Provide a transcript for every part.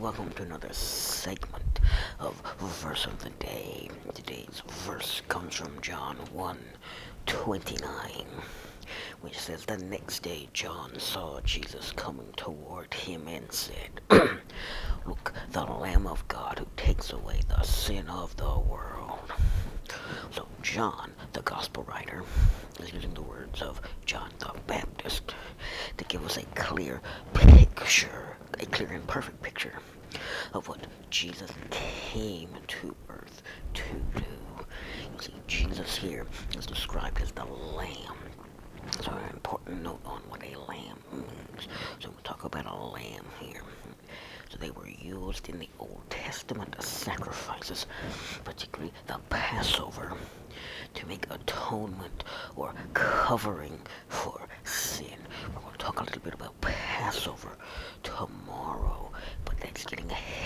Welcome to another segment of Verse of the Day. Today's verse comes from John 1 29, which says, The next day John saw Jesus coming toward him and said, Look, the Lamb of God who takes away the sin of the world. So, John, the gospel writer, is using the words of John the Baptist to give us a clear picture, a clear and perfect picture of what Jesus came to earth to do. You see, Jesus here is described as the Lamb. So, an important note on what a lamb means. So, we talk about a lamb here. So they were used in the Old Testament sacrifices, particularly the Passover, to make atonement or covering for sin. We're going to talk a little bit about Passover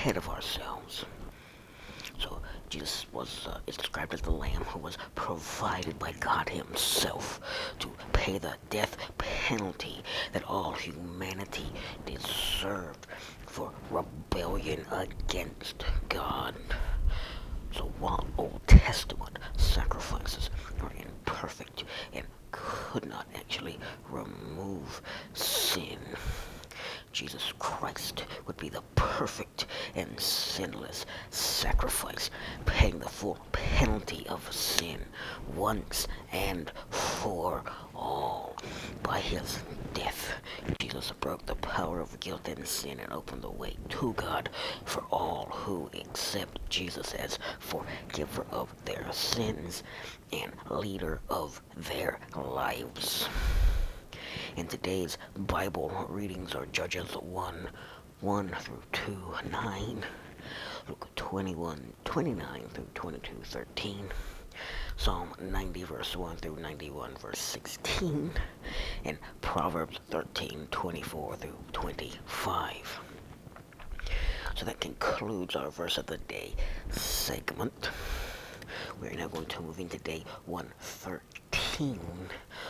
ahead of ourselves. So Jesus was uh, is described as the lamb who was provided by God himself to pay the death penalty that all humanity deserved for rebellion against God. So while Old Testament sacrifices are imperfect and could not actually remove sin, Jesus Christ would be the perfect and sinless sacrifice, paying the full penalty of sin once and for all. By his death, Jesus broke the power of guilt and sin and opened the way to God for all who accept Jesus as forgiver of their sins and leader of their lives. In today's Bible readings are Judges 1 1 through 2 9, Luke 21 29 through 22 13, Psalm 90 verse 1 through 91 verse 16, and Proverbs 13 24 through 25. So that concludes our verse of the day segment. We're now going to move into day 113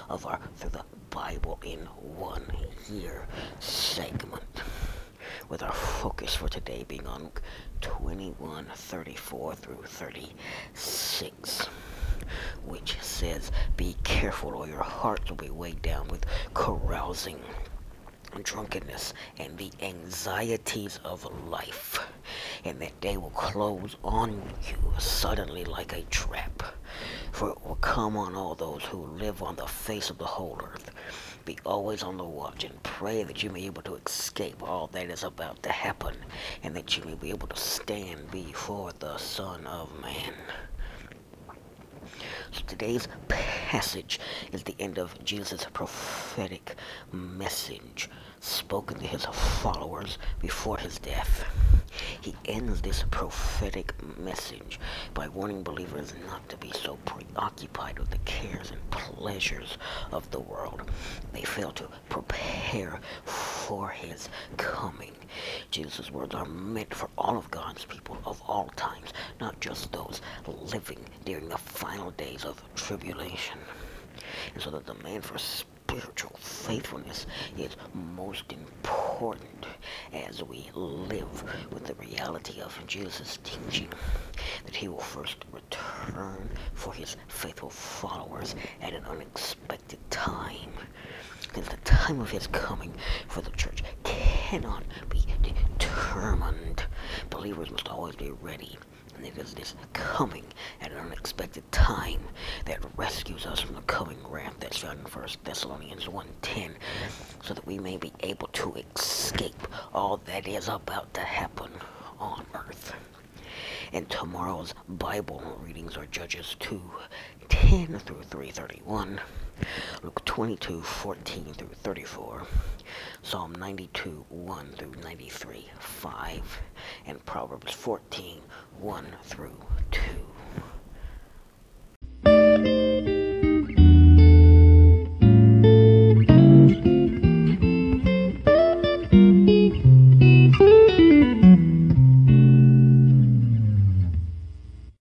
of our Through the Bible in One Year segment. With our focus for today being on 21, 34 through 36, which says, Be careful, or your hearts will be weighed down with carousing drunkenness and the anxieties of life, and that day will close on you suddenly like a trap. For it will come on all those who live on the face of the whole earth. Be always on the watch and pray that you may be able to escape all that is about to happen, and that you may be able to stand before the Son of Man. So today's passage is the end of Jesus' prophetic message spoken to his followers before his death. He ends this prophetic message by warning believers not to be so preoccupied with the cares and pleasures of the world. They fail to prepare for his coming. Jesus' words are meant for all of God's people of all times, not just those living during the final days of tribulation. And so the demand for spiritual faithfulness is most important as we live with the reality of Jesus' teaching that he will first return for his faithful followers at an unexpected time. Because the time of his coming for the church cannot be determined. Believers must always be ready and it is this coming at an unexpected time that rescues us from the coming wrath that's found in 1 Thessalonians 1.10 so that we may be able to escape all that is about to happen on earth. And tomorrow's Bible readings are Judges 2, 10 through 331, Luke 22, 14 through 34, Psalm 92, 1 through 93, 5, and Proverbs 14, 1 through 2.